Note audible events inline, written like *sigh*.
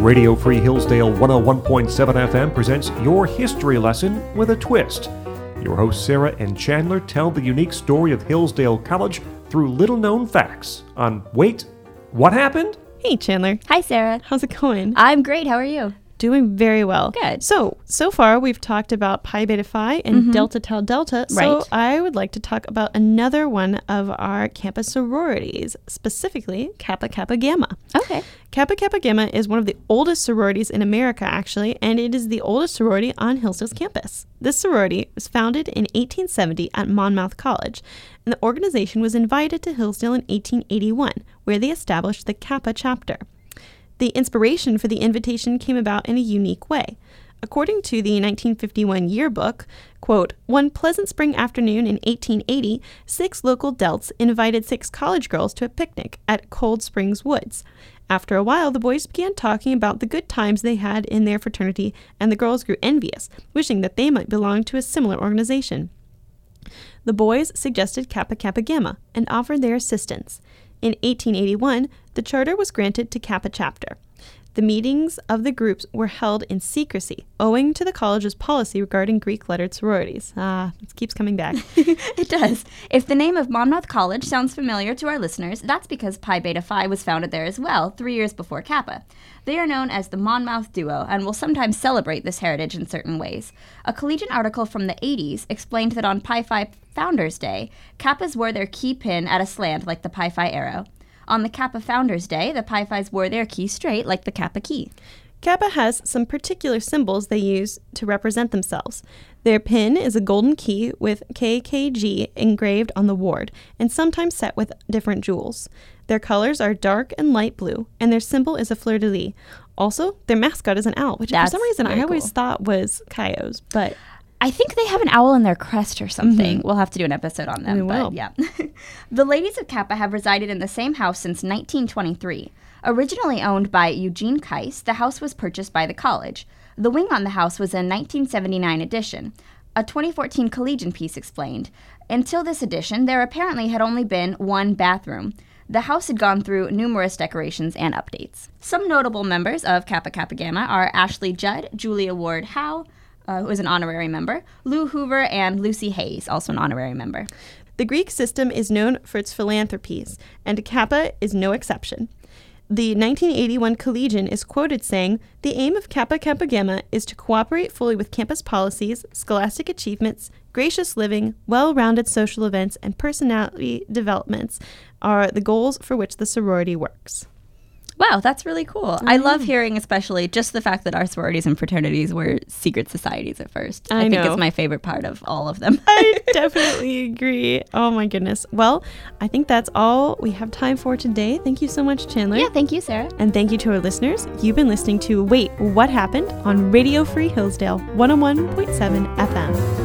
Radio Free Hillsdale 101.7 FM presents your history lesson with a twist. Your hosts Sarah and Chandler tell the unique story of Hillsdale College through little known facts on Wait, What Happened? Hey, Chandler. Hi, Sarah. How's it going? I'm great. How are you? Doing very well. Good. So, so far we've talked about Pi Beta Phi and mm-hmm. Delta Tau Delta. So, Right. I would like to talk about another one of our campus sororities, specifically Kappa Kappa Gamma. Okay. Kappa Kappa Gamma is one of the oldest sororities in America, actually, and it is the oldest sorority on Hillsdale's campus. This sorority was founded in 1870 at Monmouth College, and the organization was invited to Hillsdale in 1881, where they established the Kappa chapter. The inspiration for the invitation came about in a unique way. According to the 1951 yearbook, quote, one pleasant spring afternoon in 1880, six local Delts invited six college girls to a picnic at Cold Springs Woods. After a while, the boys began talking about the good times they had in their fraternity, and the girls grew envious, wishing that they might belong to a similar organization. The boys suggested Kappa Kappa Gamma and offered their assistance. In 1881, the charter was granted to Kappa chapter. The meetings of the groups were held in secrecy, owing to the college's policy regarding Greek lettered sororities. Ah, it keeps coming back. *laughs* it does. If the name of Monmouth College sounds familiar to our listeners, that's because Pi Beta Phi was founded there as well, three years before Kappa. They are known as the Monmouth Duo and will sometimes celebrate this heritage in certain ways. A Collegian article from the 80s explained that on Pi Phi Founders Day, Kappas wore their key pin at a slant like the Pi Phi arrow. On the Kappa Founders Day, the Pi Phis wore their key straight like the Kappa key. Kappa has some particular symbols they use to represent themselves. Their pin is a golden key with KKG engraved on the ward and sometimes set with different jewels. Their colors are dark and light blue, and their symbol is a fleur de lis. Also, their mascot is an owl, which That's for some reason I always cool. thought was Coyotes, but I think they have an owl in their crest or something. Mm-hmm. We'll have to do an episode on them. We will. But yeah. *laughs* the ladies of Kappa have resided in the same house since 1923. Originally owned by Eugene Keiss, the house was purchased by the college. The wing on the house was a 1979 edition. A 2014 Collegian piece explained. Until this edition, there apparently had only been one bathroom. The house had gone through numerous decorations and updates. Some notable members of Kappa Kappa Gamma are Ashley Judd, Julia Ward Howe, uh, who is an honorary member, Lou Hoover, and Lucy Hayes, also an honorary member. The Greek system is known for its philanthropies, and Kappa is no exception. The 1981 Collegian is quoted saying, The aim of Kappa Kappa Gamma is to cooperate fully with campus policies, scholastic achievements, gracious living, well rounded social events, and personality developments are the goals for which the sorority works. Wow, that's really cool. I love mm. hearing, especially just the fact that our sororities and fraternities were secret societies at first. I think know. it's my favorite part of all of them. I *laughs* definitely agree. Oh my goodness. Well, I think that's all we have time for today. Thank you so much, Chandler. yeah, thank you, Sarah. And thank you to our listeners. You've been listening to Wait, What Happened on Radio Free Hillsdale 101.7 FM.